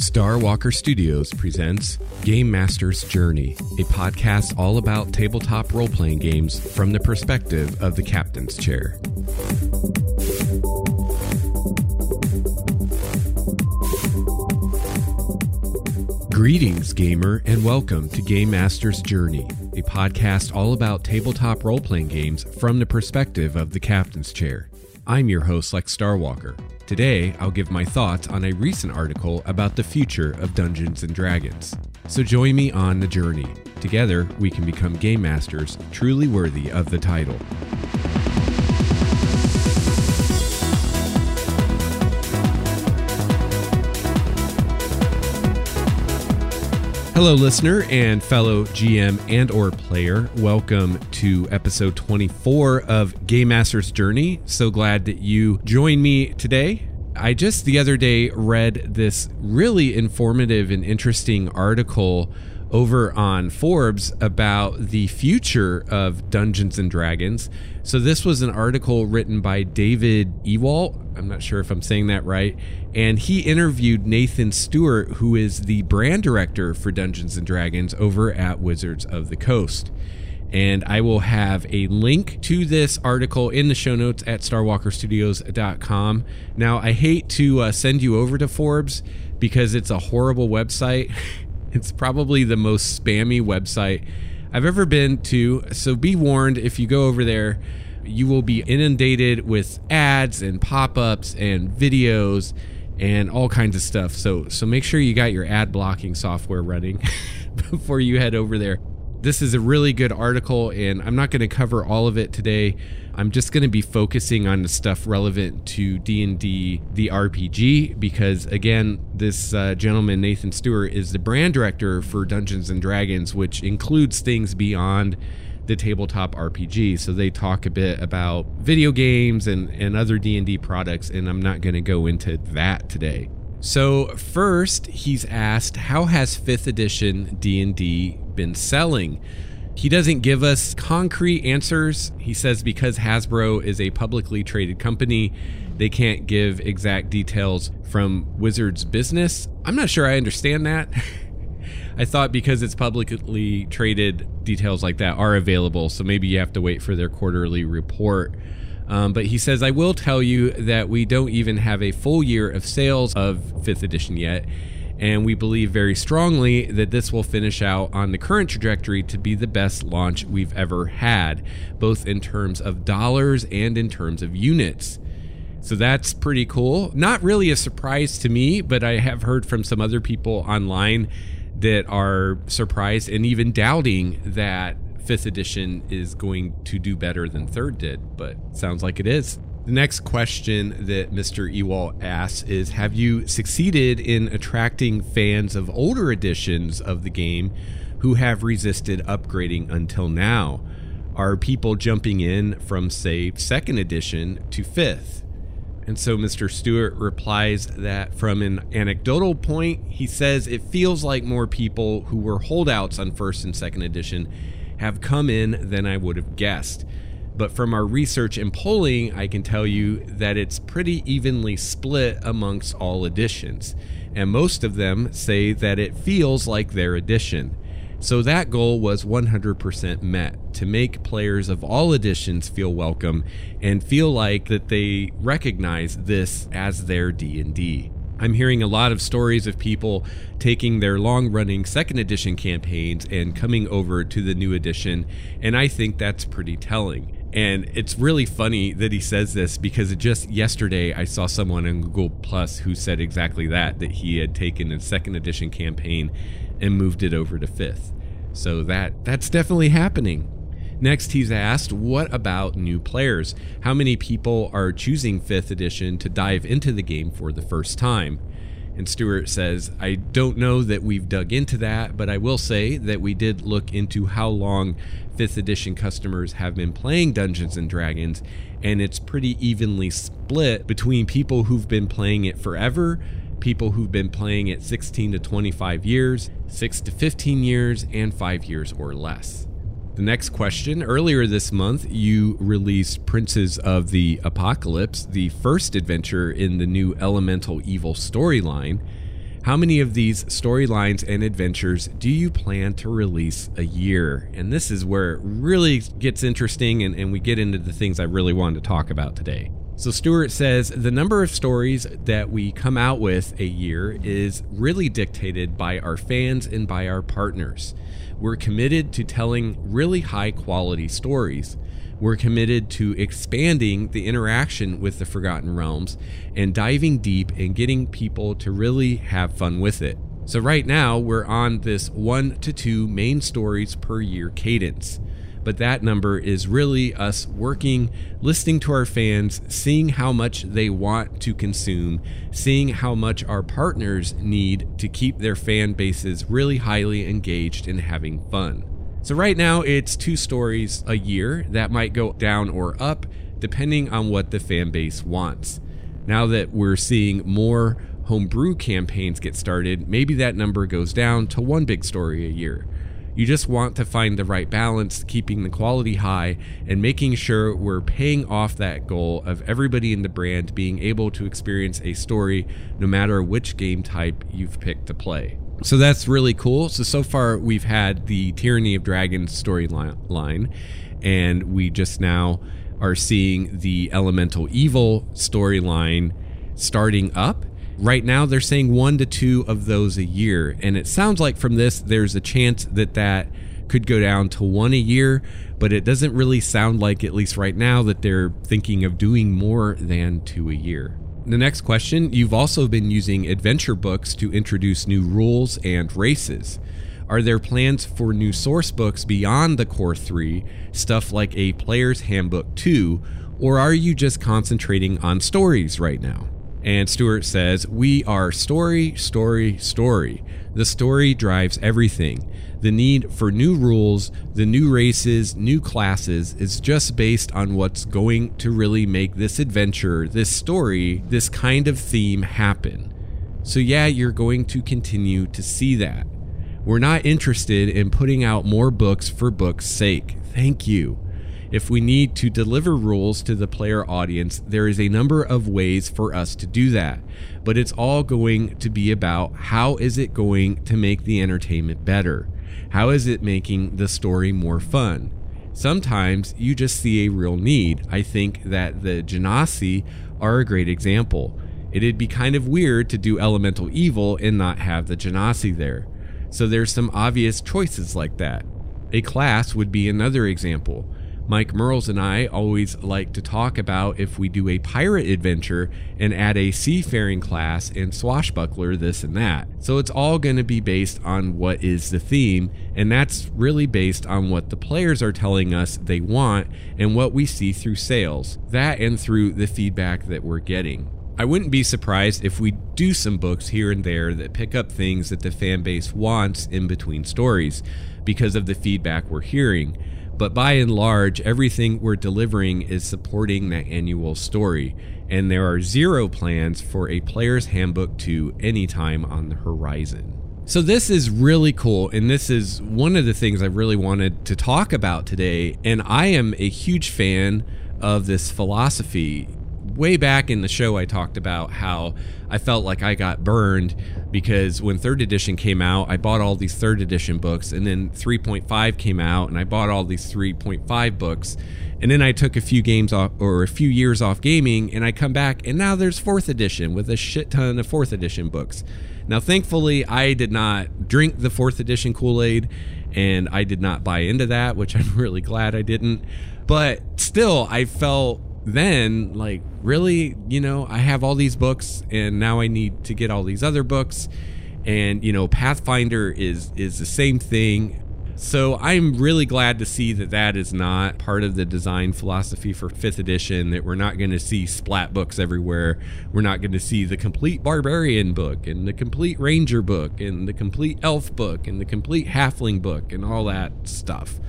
Starwalker Studios presents Game Master's Journey, a podcast all about tabletop role playing games from the perspective of the captain's chair. Greetings, gamer, and welcome to Game Master's Journey, a podcast all about tabletop role playing games from the perspective of the captain's chair. I'm your host, Lex Starwalker. Today, I'll give my thoughts on a recent article about the future of Dungeons and Dragons. So join me on the journey. Together, we can become game masters truly worthy of the title. Hello listener and fellow GM and or player. Welcome to episode 24 of Game Master's Journey. So glad that you join me today. I just the other day read this really informative and interesting article over on Forbes about the future of Dungeons and Dragons. So this was an article written by David Ewalt. I'm not sure if I'm saying that right. And he interviewed Nathan Stewart, who is the brand director for Dungeons and Dragons over at Wizards of the Coast. And I will have a link to this article in the show notes at starwalkerstudios.com. Now, I hate to uh, send you over to Forbes because it's a horrible website. It's probably the most spammy website I've ever been to. So be warned if you go over there, you will be inundated with ads and pop ups and videos and all kinds of stuff. So, so make sure you got your ad blocking software running before you head over there. This is a really good article, and I'm not going to cover all of it today. I'm just going to be focusing on the stuff relevant to D&D the RPG because again, this uh, gentleman Nathan Stewart is the brand director for Dungeons and Dragons, which includes things beyond the tabletop RPG. So they talk a bit about video games and and other D&D products and I'm not going to go into that today. So first, he's asked how has 5th edition D&D been selling? He doesn't give us concrete answers. He says because Hasbro is a publicly traded company, they can't give exact details from Wizards business. I'm not sure I understand that. I thought because it's publicly traded, details like that are available. So maybe you have to wait for their quarterly report. Um, but he says, I will tell you that we don't even have a full year of sales of 5th edition yet and we believe very strongly that this will finish out on the current trajectory to be the best launch we've ever had, both in terms of dollars and in terms of units. So that's pretty cool. Not really a surprise to me, but I have heard from some other people online that are surprised and even doubting that 5th edition is going to do better than 3rd did, but sounds like it is. The next question that Mr. Ewalt asks is Have you succeeded in attracting fans of older editions of the game who have resisted upgrading until now? Are people jumping in from, say, second edition to fifth? And so Mr. Stewart replies that from an anecdotal point, he says it feels like more people who were holdouts on first and second edition have come in than I would have guessed. But from our research and polling, I can tell you that it's pretty evenly split amongst all editions. And most of them say that it feels like their edition. So that goal was 100% met to make players of all editions feel welcome and feel like that they recognize this as their D&D. I'm hearing a lot of stories of people taking their long running second edition campaigns and coming over to the new edition, and I think that's pretty telling. And it's really funny that he says this because just yesterday I saw someone in Google Plus who said exactly that that he had taken a second edition campaign and moved it over to fifth. So that that's definitely happening. Next, he's asked, what about new players? How many people are choosing 5th edition to dive into the game for the first time? And Stewart says, I don't know that we've dug into that, but I will say that we did look into how long 5th edition customers have been playing Dungeons and Dragons, and it's pretty evenly split between people who've been playing it forever, people who've been playing it 16 to 25 years, 6 to 15 years, and 5 years or less. The next question earlier this month, you released Princes of the Apocalypse, the first adventure in the new Elemental Evil storyline. How many of these storylines and adventures do you plan to release a year? And this is where it really gets interesting and, and we get into the things I really wanted to talk about today. So, Stewart says the number of stories that we come out with a year is really dictated by our fans and by our partners. We're committed to telling really high quality stories. We're committed to expanding the interaction with the Forgotten Realms and diving deep and getting people to really have fun with it. So, right now, we're on this one to two main stories per year cadence but that number is really us working, listening to our fans, seeing how much they want to consume, seeing how much our partners need to keep their fan bases really highly engaged and having fun. So, right now, it's two stories a year that might go down or up depending on what the fan base wants. Now that we're seeing more homebrew campaigns get started, maybe that number goes down to one big story a year. You just want to find the right balance, keeping the quality high and making sure we're paying off that goal of everybody in the brand being able to experience a story no matter which game type you've picked to play. So that's really cool. So, so far we've had the Tyranny of Dragons storyline, and we just now are seeing the Elemental Evil storyline starting up Right now, they're saying one to two of those a year. And it sounds like from this, there's a chance that that could go down to one a year, but it doesn't really sound like, at least right now, that they're thinking of doing more than two a year. The next question You've also been using adventure books to introduce new rules and races. Are there plans for new source books beyond the core three, stuff like a player's handbook 2, or are you just concentrating on stories right now? And Stewart says, We are story, story, story. The story drives everything. The need for new rules, the new races, new classes is just based on what's going to really make this adventure, this story, this kind of theme happen. So, yeah, you're going to continue to see that. We're not interested in putting out more books for books' sake. Thank you. If we need to deliver rules to the player audience, there is a number of ways for us to do that. But it's all going to be about how is it going to make the entertainment better? How is it making the story more fun? Sometimes you just see a real need. I think that the Genasi are a great example. It'd be kind of weird to do elemental evil and not have the Genasi there. So there's some obvious choices like that. A class would be another example. Mike Mearls and I always like to talk about if we do a pirate adventure and add a seafaring class and swashbuckler, this and that. So it's all going to be based on what is the theme, and that's really based on what the players are telling us they want and what we see through sales. That and through the feedback that we're getting. I wouldn't be surprised if we do some books here and there that pick up things that the fan base wants in between stories because of the feedback we're hearing. But by and large, everything we're delivering is supporting that annual story, and there are zero plans for a player's handbook 2 anytime on the horizon. So, this is really cool, and this is one of the things I really wanted to talk about today. And I am a huge fan of this philosophy way back in the show, I talked about how I felt like I got burned because when third edition came out, I bought all these third edition books, and then 3.5 came out, and I bought all these 3.5 books. And then I took a few games off or a few years off gaming, and I come back, and now there's fourth edition with a shit ton of fourth edition books. Now, thankfully, I did not drink the fourth edition Kool Aid, and I did not buy into that, which I'm really glad I didn't. But still, I felt then like really you know i have all these books and now i need to get all these other books. And you know pathfinder is is the same thing. So i'm really glad to see that that is not part of the design philosophy for fifth edition that we're not going to see splat books everywhere. We're not going to see the complete barbarian book and the complete ranger book and the complete elf book and the complete halfling book and all that stuff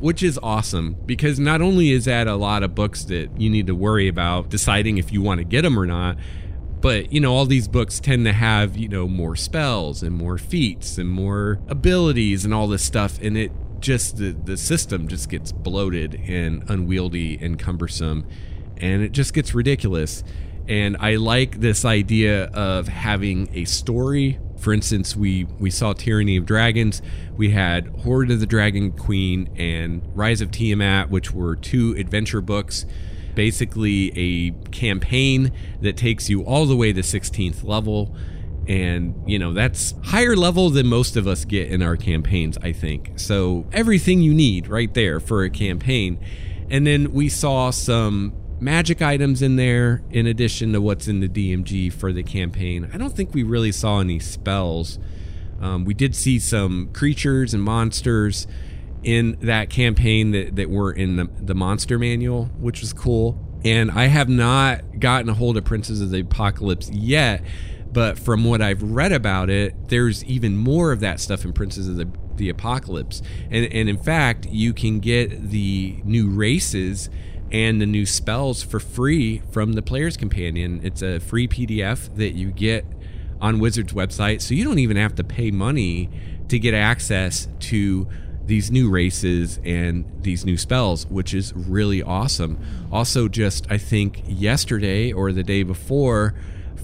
which is awesome because not only is that a lot of books that you need to worry about deciding if you want to get them or not, but you know all these books tend to have you know more spells and more feats and more abilities and all this stuff and it just the the system just gets bloated and unwieldy and cumbersome and it just gets ridiculous. And I like this idea of having a story For instance, we we saw Tyranny of Dragons, we had Hoard of the Dragon Queen and Rise of Tiamat, which were two adventure books, basically a campaign that takes you all the way to 16th level. And you know that's higher level than most of us get in our campaigns i think. So everything you need right there for a campaign. And then we saw some magic items in there in addition to what's in the DMG for the campaign. I don't think we really saw any spells. Um, we did see some creatures and monsters in that campaign that, that were in the, the monster manual, which was cool. And I have not gotten a hold of Princes of the Apocalypse yet, but from what I've read about it, there's even more of that stuff in Princes of the, the Apocalypse. And, and in fact, you can get the new races and the new spells for free from the Player's Companion. It's a free PDF that you get on Wizard's website, so you don't even have to pay money to get access to these new races and these new spells, which is really awesome. Also, just I think yesterday or the day before,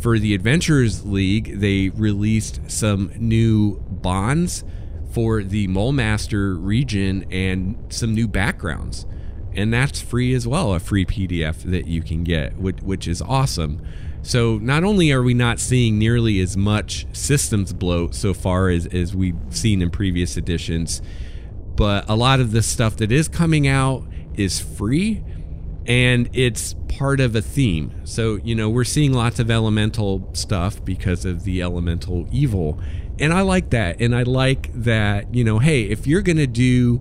for the Adventurers League, they released some new bonds for the Mulmaster region and some new backgrounds and that's free as well a free pdf that you can get which, which is awesome. So not only are we not seeing nearly as much systems bloat so far as, as we've seen in previous editions but a lot of the stuff that is coming out is free and it's part of a theme. So you know we're seeing lots of elemental stuff because of the elemental evil. And i like that. And i like that you know hey if you're gonna do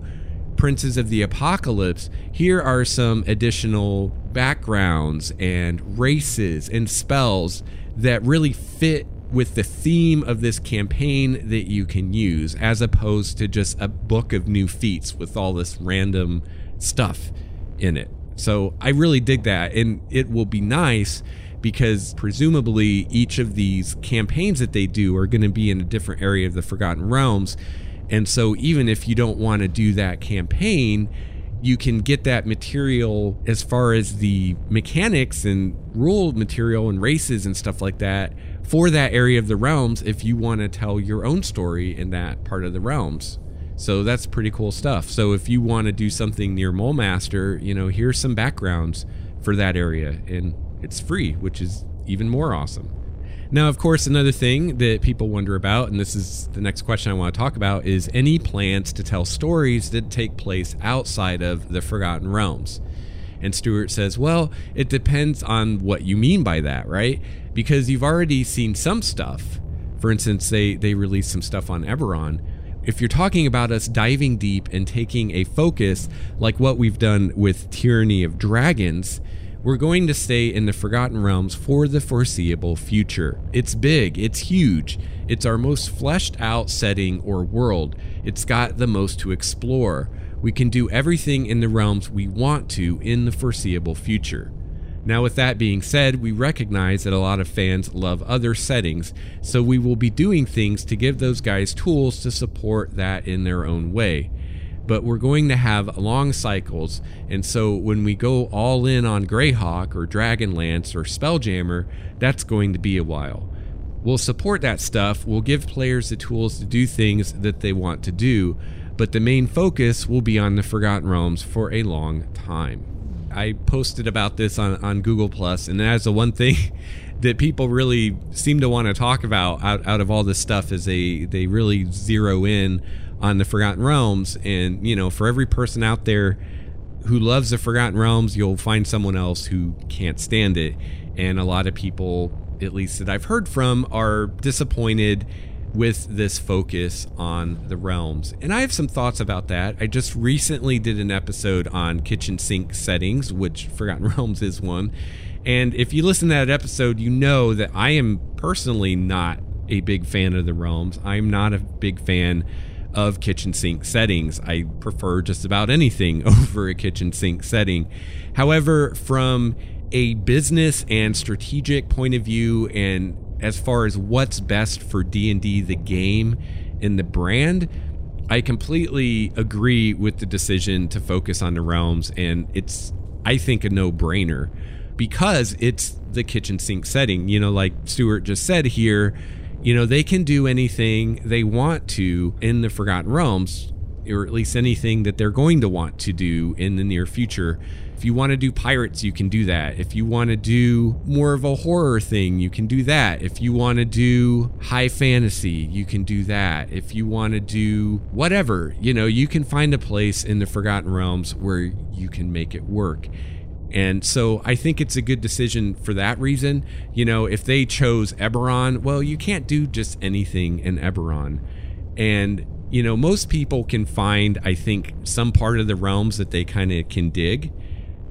Princes of the Apocalypse, here are some additional backgrounds and races and spells that really fit with the theme of this campaign that you can use, as opposed to just a book of new feats with all this random stuff in it. So I really dig that, and it will be nice because presumably each of these campaigns that they do are going to be in a different area of the Forgotten Realms and so, even if you don't want to do that campaign, you can get that material as far as the mechanics and rule material and races and stuff like that for that area of the realms if you want to tell your own story in that part of the realms. So that's pretty cool stuff. So if you want to do something near Mulmaster, you know, here's some backgrounds for that area and it's free, which is even more awesome. Now, of course, another thing that people wonder about, and this is the next question I want to talk about, is any plans to tell stories that take place outside of the Forgotten Realms? And Stewart says, well, it depends on what you mean by that, right? Because you've already seen some stuff. For instance, they, they released some stuff on Eberron. If you're talking about us diving deep and taking a focus like what we've done with Tyranny of Dragons, we're going to stay in the Forgotten Realms for the foreseeable future. It's big, it's huge, it's our most fleshed out setting or world, it's got the most to explore. We can do everything in the realms we want to in the foreseeable future. Now, with that being said, we recognize that a lot of fans love other settings, so we will be doing things to give those guys tools to support that in their own way but we're going to have long cycles. And so when we go all in on Greyhawk or Dragonlance or Spelljammer, that's going to be a while. We'll support that stuff, we'll give players the tools to do things that they want to do, but the main focus will be on the Forgotten Realms for a long time. I posted about this on, on Google Plus, and that's the one thing that people really seem to want to talk about out, out of all this stuff is they they really zero in on the Forgotten Realms. And, you know, for every person out there who loves the Forgotten Realms, you'll find someone else who can't stand it. And a lot of people, at least that I've heard from, are disappointed with this focus on the realms. And I have some thoughts about that. I just recently did an episode on kitchen sink settings, which Forgotten Realms is one. And if you listen to that episode, you know that I am personally not a big fan of the realms. I'm not a big fan of kitchen sink settings. I prefer just about anything over a kitchen sink setting. However, from a business and strategic point of view and as far as what's best for D&D the game and the brand, I completely agree with the decision to focus on the realms and it's I think a no-brainer because it's the kitchen sink setting. You know, like Stewart just said here, you know, they can do anything they want to in the Forgotten Realms, or at least anything that they're going to want to do in the near future. If you want to do pirates, you can do that. If you want to do more of a horror thing, you can do that. If you want to do high fantasy, you can do that. If you want to do whatever, you know, you can find a place in the Forgotten Realms where you can make it work. And so I think it's a good decision for that reason. You know, if they chose Eberron, well, you can't do just anything in Eberron. And, you know, most people can find, I think, some part of the realms that they kind of can dig,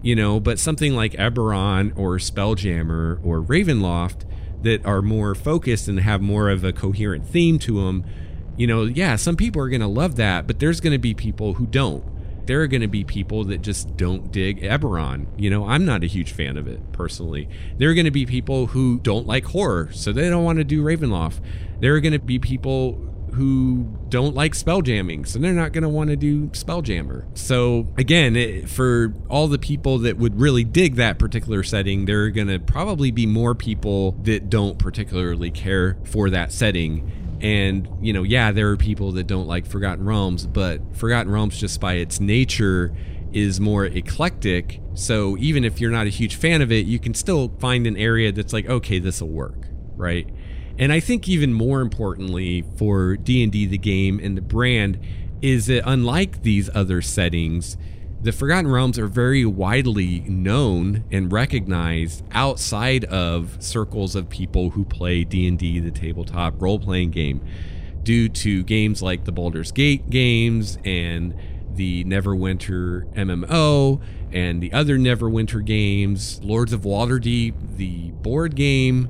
you know, but something like Eberron or Spelljammer or Ravenloft that are more focused and have more of a coherent theme to them, you know, yeah, some people are going to love that, but there's going to be people who don't there are going to be people that just don't dig Eberron. You know, I'm not a huge fan of it personally. There are going to be people who don't like horror, so they don't want to do Ravenloft. There are going to be people who don't like spell jamming, so they're not going to want to do Spelljammer. So again, it, for all the people that would really dig that particular setting, there are going to probably be more people that don't particularly care for that setting and, you know, yeah, there are people that don't like Forgotten Realms, but Forgotten Realms, just by its nature, is more eclectic. So even if you're not a huge fan of it, you can still find an area that's like, okay, this will work, right? And I think even more importantly for D&D the game and the brand is that unlike these other settings, the Forgotten Realms are very widely known and recognized outside of circles of people who play D&D, the tabletop role-playing game, due to games like the Baldur's Gate games and the Neverwinter MMO and the other Neverwinter games, Lords of Waterdeep, the board game,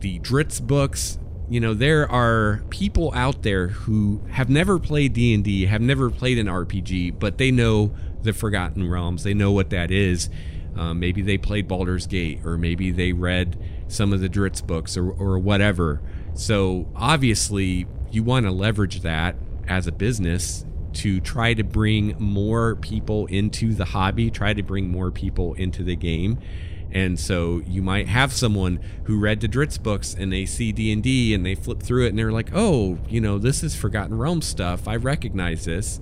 the Drizzt books. You know, there are people out there who have never played D&D, have never played an RPG, but they know the Forgotten Realms. They know what that is. Um, maybe they played Baldur's Gate, or maybe they read some of the Drizzt books, or, or whatever. So obviously, you want to leverage that as a business to try to bring more people into the hobby, try to bring more people into the game. And so you might have someone who read the Drizzt books and they see D&D and they flip through it and they're like, "Oh, you know, this is Forgotten Realms stuff. I recognize this."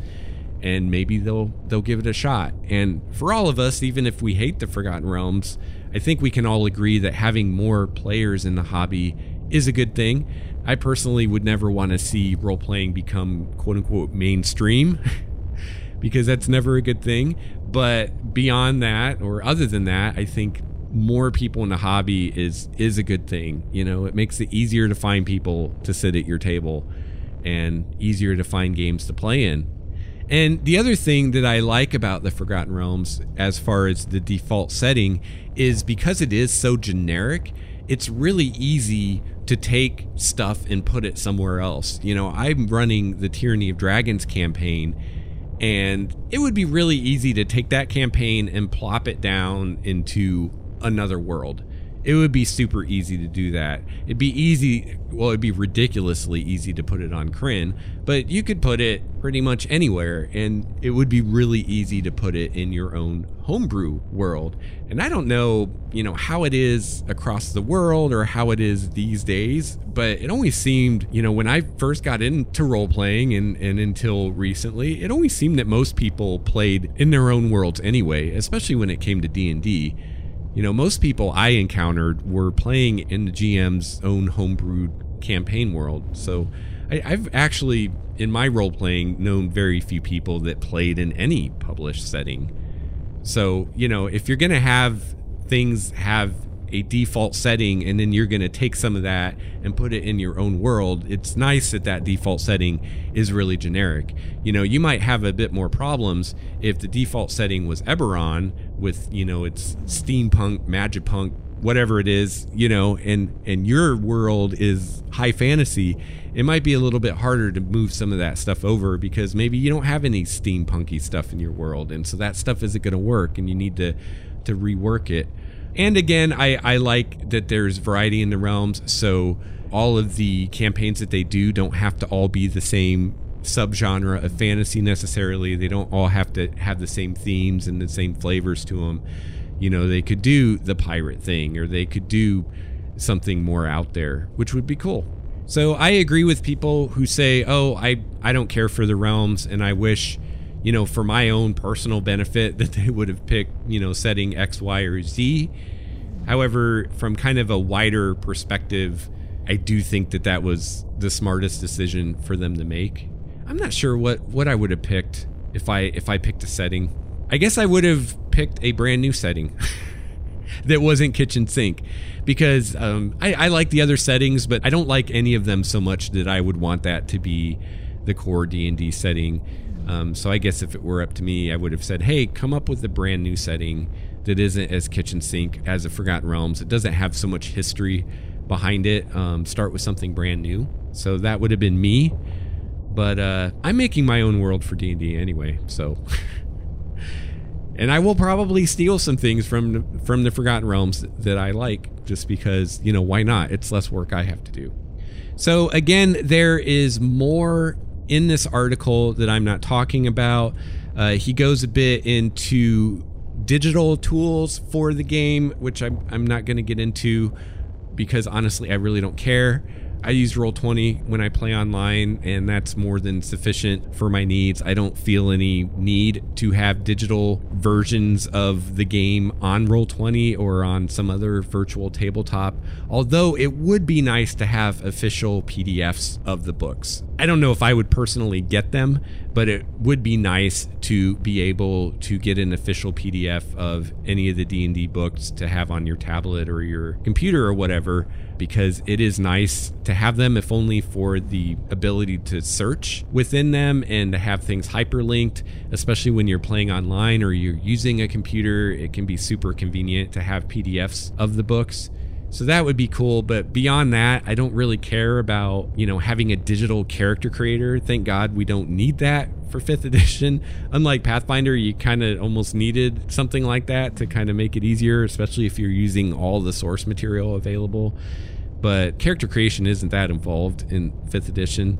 And maybe they'll they'll give it a shot. And for all of us, even if we hate the Forgotten Realms, I think we can all agree that having more players in the hobby is a good thing. I personally would never want to see role playing become quote unquote mainstream because that's never a good thing. But beyond that, or other than that, I think more people in the hobby is is a good thing. You know, it makes it easier to find people to sit at your table and easier to find games to play in. And the other thing that I like about the Forgotten Realms, as far as the default setting, is because it is so generic, it's really easy to take stuff and put it somewhere else. You know, I'm running the Tyranny of Dragons campaign, and it would be really easy to take that campaign and plop it down into another world it would be super easy to do that. It'd be easy, well, it'd be ridiculously easy to put it on Krynn, but you could put it pretty much anywhere, and it would be really easy to put it in your own homebrew world. And I don't know, you know, how it is across the world or how it is these days, but it always seemed, you know, when I first got into role playing and, and until recently, it always seemed that most people played in their own worlds anyway, especially when it came to D&D you know, most people I encountered were playing in the GM's own homebrewed campaign world. So I, have actually, in my role playing, known very few people that played in any published setting. So, you know, if you're going to have things have a default setting and then you're going to take some of that and put it in your own world, it's nice that that default setting is really generic. You know, you might have a bit more problems if the default setting was Eberron with, you know, it's steampunk, magipunk, whatever it is, you know, and and your world is high fantasy, it might be a little bit harder to move some of that stuff over because maybe you don't have any steampunky stuff in your world and so that stuff isn't going to work and you need to to rework it. And again, I, I like that there's variety in the realms. So all of the campaigns that they do don't have to all be the same subgenre of fantasy necessarily. They don't all have to have the same themes and the same flavors to them. You know, they could do the pirate thing or they could do something more out there, which would be cool. So I agree with people who say, "Oh, I I don't care for the realms and I wish, you know, for my own personal benefit that they would have picked, you know, setting X, Y, or Z." However, from kind of a wider perspective, I do think that that was the smartest decision for them to make. I'm not sure what what I would have picked if I if I picked a setting. I guess I would have picked a brand new setting that wasn't kitchen sink because um, I, I like the other settings, but I don't like any of them so much that I would want that to be the core D and D setting. Um, so I guess if it were up to me, I would have said, "Hey, come up with a brand new setting that isn't as kitchen sink as the Forgotten Realms. It doesn't have so much history behind it. Um, start with something brand new." So that would have been me. But uh, I'm making my own world for D and D anyway, so. and I will probably steal some things from from the Forgotten Realms that I like, just because you know why not? It's less work I have to do. So again, there is more in this article that I'm not talking about. Uh, he goes a bit into digital tools for the game, which I'm, I'm not going to get into because honestly, I really don't care. I use Roll20 when I play online, and that's more than sufficient for my needs. I don't feel any need to have digital versions of the game on Roll20 or on some other virtual tabletop, although it would be nice to have official PDFs of the books. I don't know if I would personally get them, but it would be nice to be able to get an official PDF of any of the D&D books to have on your tablet or your computer or whatever because it is nice to have them, if only for the ability to search within them and to have things hyperlinked, especially when you're playing online or you're using a computer. It can be super convenient to have PDFs of the books. So that would be cool, but beyond that, I don't really care about, you know, having a digital character creator. Thank God we don't need that for 5th edition. Unlike Pathfinder, you kind of almost needed something like that to kind of make it easier, especially if you're using all the source material available. But character creation isn't that involved in 5th edition,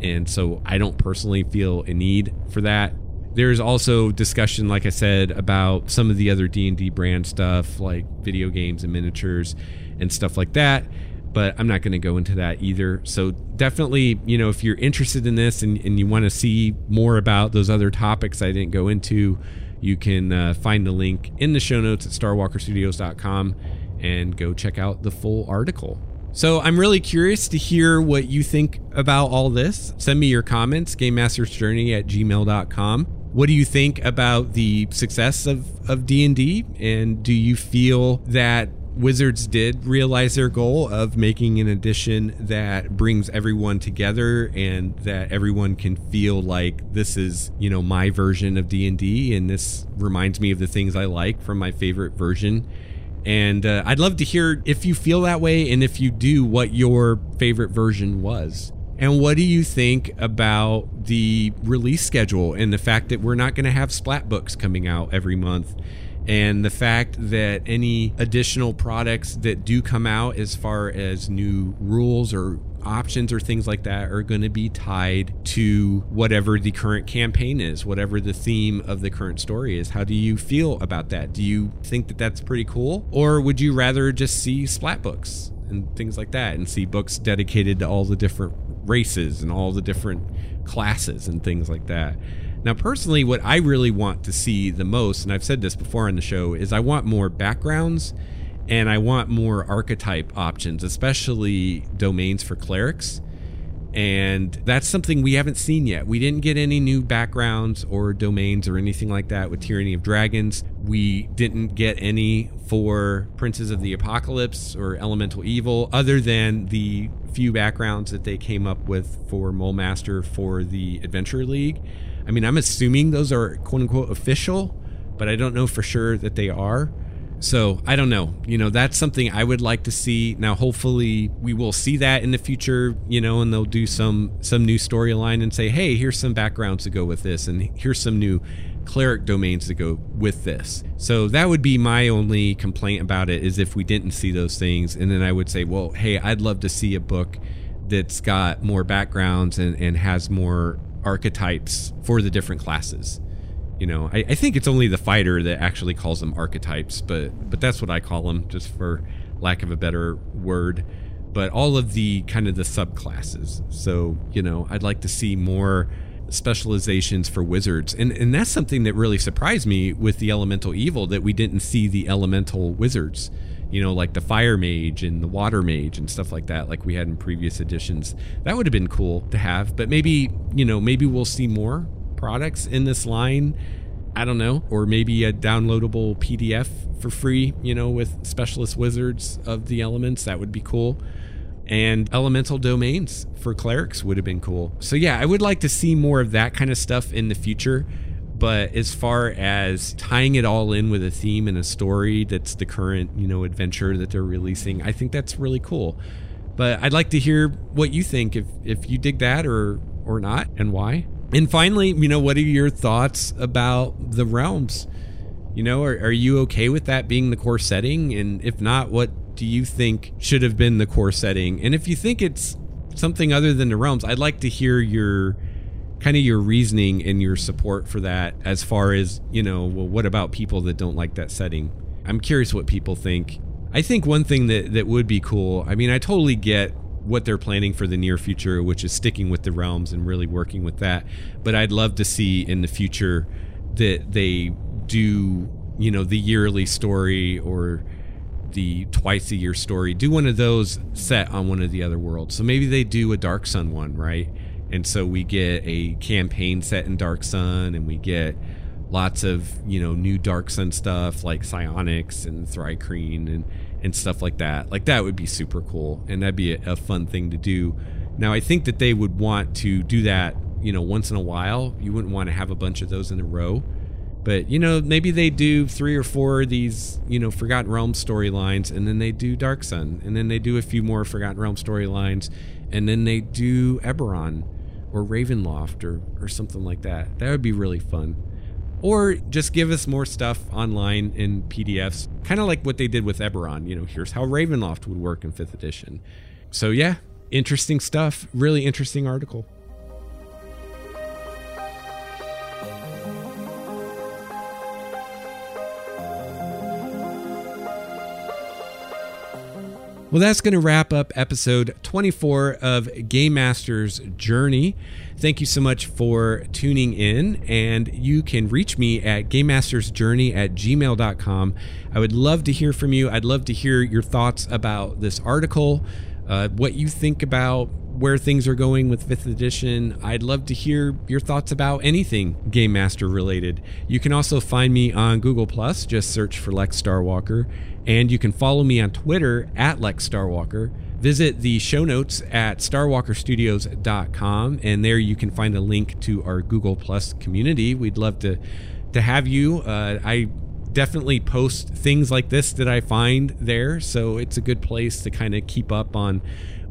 and so I don't personally feel a need for that there's also discussion like i said about some of the other d&d brand stuff like video games and miniatures and stuff like that but i'm not going to go into that either so definitely you know if you're interested in this and, and you want to see more about those other topics i didn't go into you can uh, find the link in the show notes at starwalkerstudios.com and go check out the full article so I'm really curious to hear what you think about all this. Send me your comments, gamemastersjourney at gmail.com. What do you think about the success of, of D&D? And do you feel that Wizards did realize their goal of making an edition that brings everyone together and that everyone can feel like this is, you know, my version of D&D and this reminds me of the things I like from my favorite version. And uh, I'd love to hear if you feel that way and if you do what your favorite version was. And what do you think about the release schedule and the fact that we're not going to have splat books coming out every month? And the fact that any additional products that do come out as far as new rules or options or things like that are going to be tied to whatever the current campaign is, whatever the theme of the current story is. How do you feel about that? Do you think that that's pretty cool? Or would you rather just see splat books and things like that and see books dedicated to all the different races and all the different classes and things like that? Now, personally, what I really want to see the most, and I've said this before on the show, is I want more backgrounds and I want more archetype options, especially domains for clerics. And that's something we haven't seen yet. We didn't get any new backgrounds or domains or anything like that with Tyranny of Dragons. We didn't get any for Princes of the Apocalypse or Elemental Evil, other than the few backgrounds that they came up with for Mulmaster for the Adventure League. I mean, I'm assuming those are quote unquote official, but I don't know for sure that they are. So I don't know. You know, that's something I would like to see. Now, hopefully, we will see that in the future. You know, and they'll do some some new storyline and say, "Hey, here's some backgrounds to go with this, and here's some new cleric domains to go with this." So that would be my only complaint about it is if we didn't see those things, and then I would say, "Well, hey, I'd love to see a book." That's got more backgrounds and, and has more archetypes for the different classes. You know, I, I, think it's only the fighter that actually calls them archetypes, but but that's what I call them, just for lack of a better word. but all of the kind of the subclasses. So, you know, I'd like to see more specializations for wizards. And and that's something that really surprised me with the elemental evil that we didn't see the elemental wizards. You know, like the fire mage and the water mage and stuff like that, like we had in previous editions. That would have been cool to have, but maybe, you know, maybe we'll see more products in this line. I don't know, or maybe a downloadable PDF for free, you know, with specialist wizards of the elements. That would be cool and elemental domains for clerics would have been cool. So yeah, I would like to see more of that kind of stuff in the future. But as far as tying it all in with a theme and a story that's the current, you know, adventure that they're releasing, I think that's really cool. But I'd like to hear what you think if if you dig that or or not and why. And finally, you know, what are your thoughts about the realms? You know, are, are you okay with that being the core setting? And if not, what do you think should have been the core setting? And if you think it's something other than the realms, I'd like to hear your kind of your reasoning and your support for that as far as, you know, well, what about people that don't like that setting? I'm curious what people think. I think one thing that, that would be cool, I mean, I totally get what they're planning for the near future, which is sticking with the realms and really working with that. But I'd love to see in the future that they do, you know, the yearly story or the twice a year story, do one of those set on one of the other worlds. So maybe they do a Dark Sun one, right? And so we get a campaign set in Dark Sun and we get lots of, you know, new Dark Sun stuff like Psionics and Thri-kreen and, and stuff like that. Like that would be super cool and that'd be a, a fun thing to do. Now I think that they would want to do that, you know, once in a while. You wouldn't want to have a bunch of those in a row but you know, maybe they do three or four of these, you know, Forgotten Realm storylines, and then they do Dark Sun, and then they do a few more Forgotten Realm storylines, and then they do Eberron or Ravenloft or or something like that. That would be really fun. Or just give us more stuff online in PDFs, kind of like what they did with Eberron. You know, here's how Ravenloft would work in fifth edition. So yeah, interesting stuff. Really interesting article. Well, that's going to wrap up episode 24 of Game Master's Journey. Thank you so much for tuning in, and you can reach me at GameMastersJourney at gmail.com. I would love to hear from you. I'd love to hear your thoughts about this article, uh, what you think about where things are going with 5th edition. I'd love to hear your thoughts about anything Game Master related. You can also find me on Google Plus, just search for Lex Starwalker. And you can follow me on Twitter at Lex Starwalker. Visit the show notes at starwalkerstudios.com, and there you can find a link to our Google Plus community. We'd love to to have you. Uh, I definitely post things like this that I find there, so it's a good place to kind of keep up on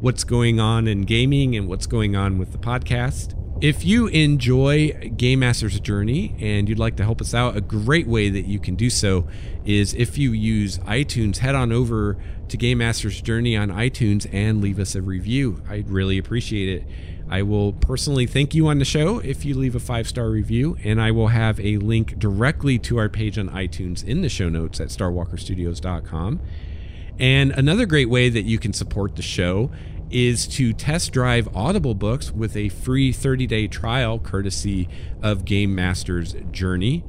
what's going on in gaming and what's going on with the podcast. If you enjoy Game Master's Journey and you'd like to help us out, a great way that you can do so is if you use iTunes, head on over to Game Master's Journey on iTunes and leave us a review. I'd really appreciate it. I will personally thank you on the show if you leave a five star review, and I will have a link directly to our page on iTunes in the show notes at starwalkerstudios.com. And another great way that you can support the show is to test drive Audible books with a free 30 day trial courtesy of Game Master's Journey.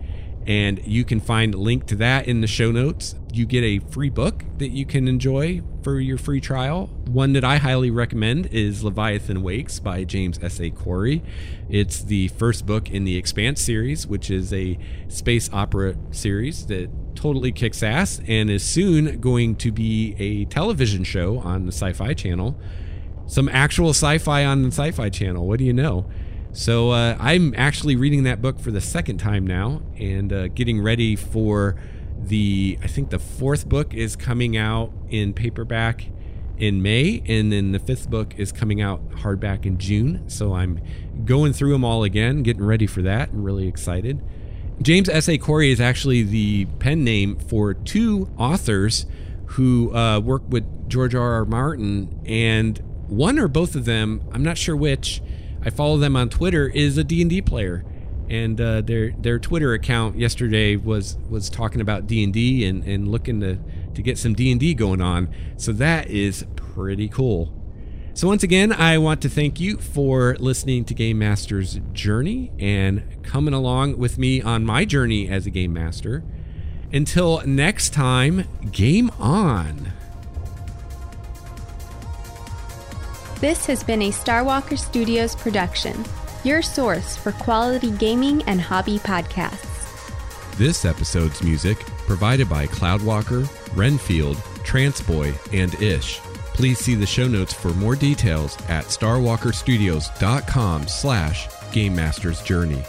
And you can find a link to that in the show notes. You get a free book that you can enjoy for your free trial. One that I highly recommend is Leviathan Wakes by James S.A. Corey. It's the first book in the Expanse series, which is a space opera series that totally kicks ass and is soon going to be a television show on the Sci Fi Channel some actual sci-fi on the Sci-Fi Channel. What do you know? So uh, I'm actually reading that book for the second time now, and uh, getting ready for the. I think the fourth book is coming out in paperback in May, and then the fifth book is coming out hardback in June. So I'm going through them all again, getting ready for that. I'm really excited. James S. A. Corey is actually the pen name for two authors who uh, work with George R. R. Martin, and one or both of them, I'm not sure which. I follow them on Twitter. Is a D and D player, and uh, their their Twitter account yesterday was was talking about D and D and and looking to to to get some D&D going on. So that is pretty cool. So once again, I want to thank you for listening to Game Master's Journey and coming along with me on my journey as a game master. Until next time, game on. This has been a Starwalker Studios production, your source for quality gaming and hobby podcasts. This episode's music provided by Cloudwalker, Renfield, Transboy, and Ish. Please see the show notes for more details at starwalkerstudios.com slash Game Master's Journey.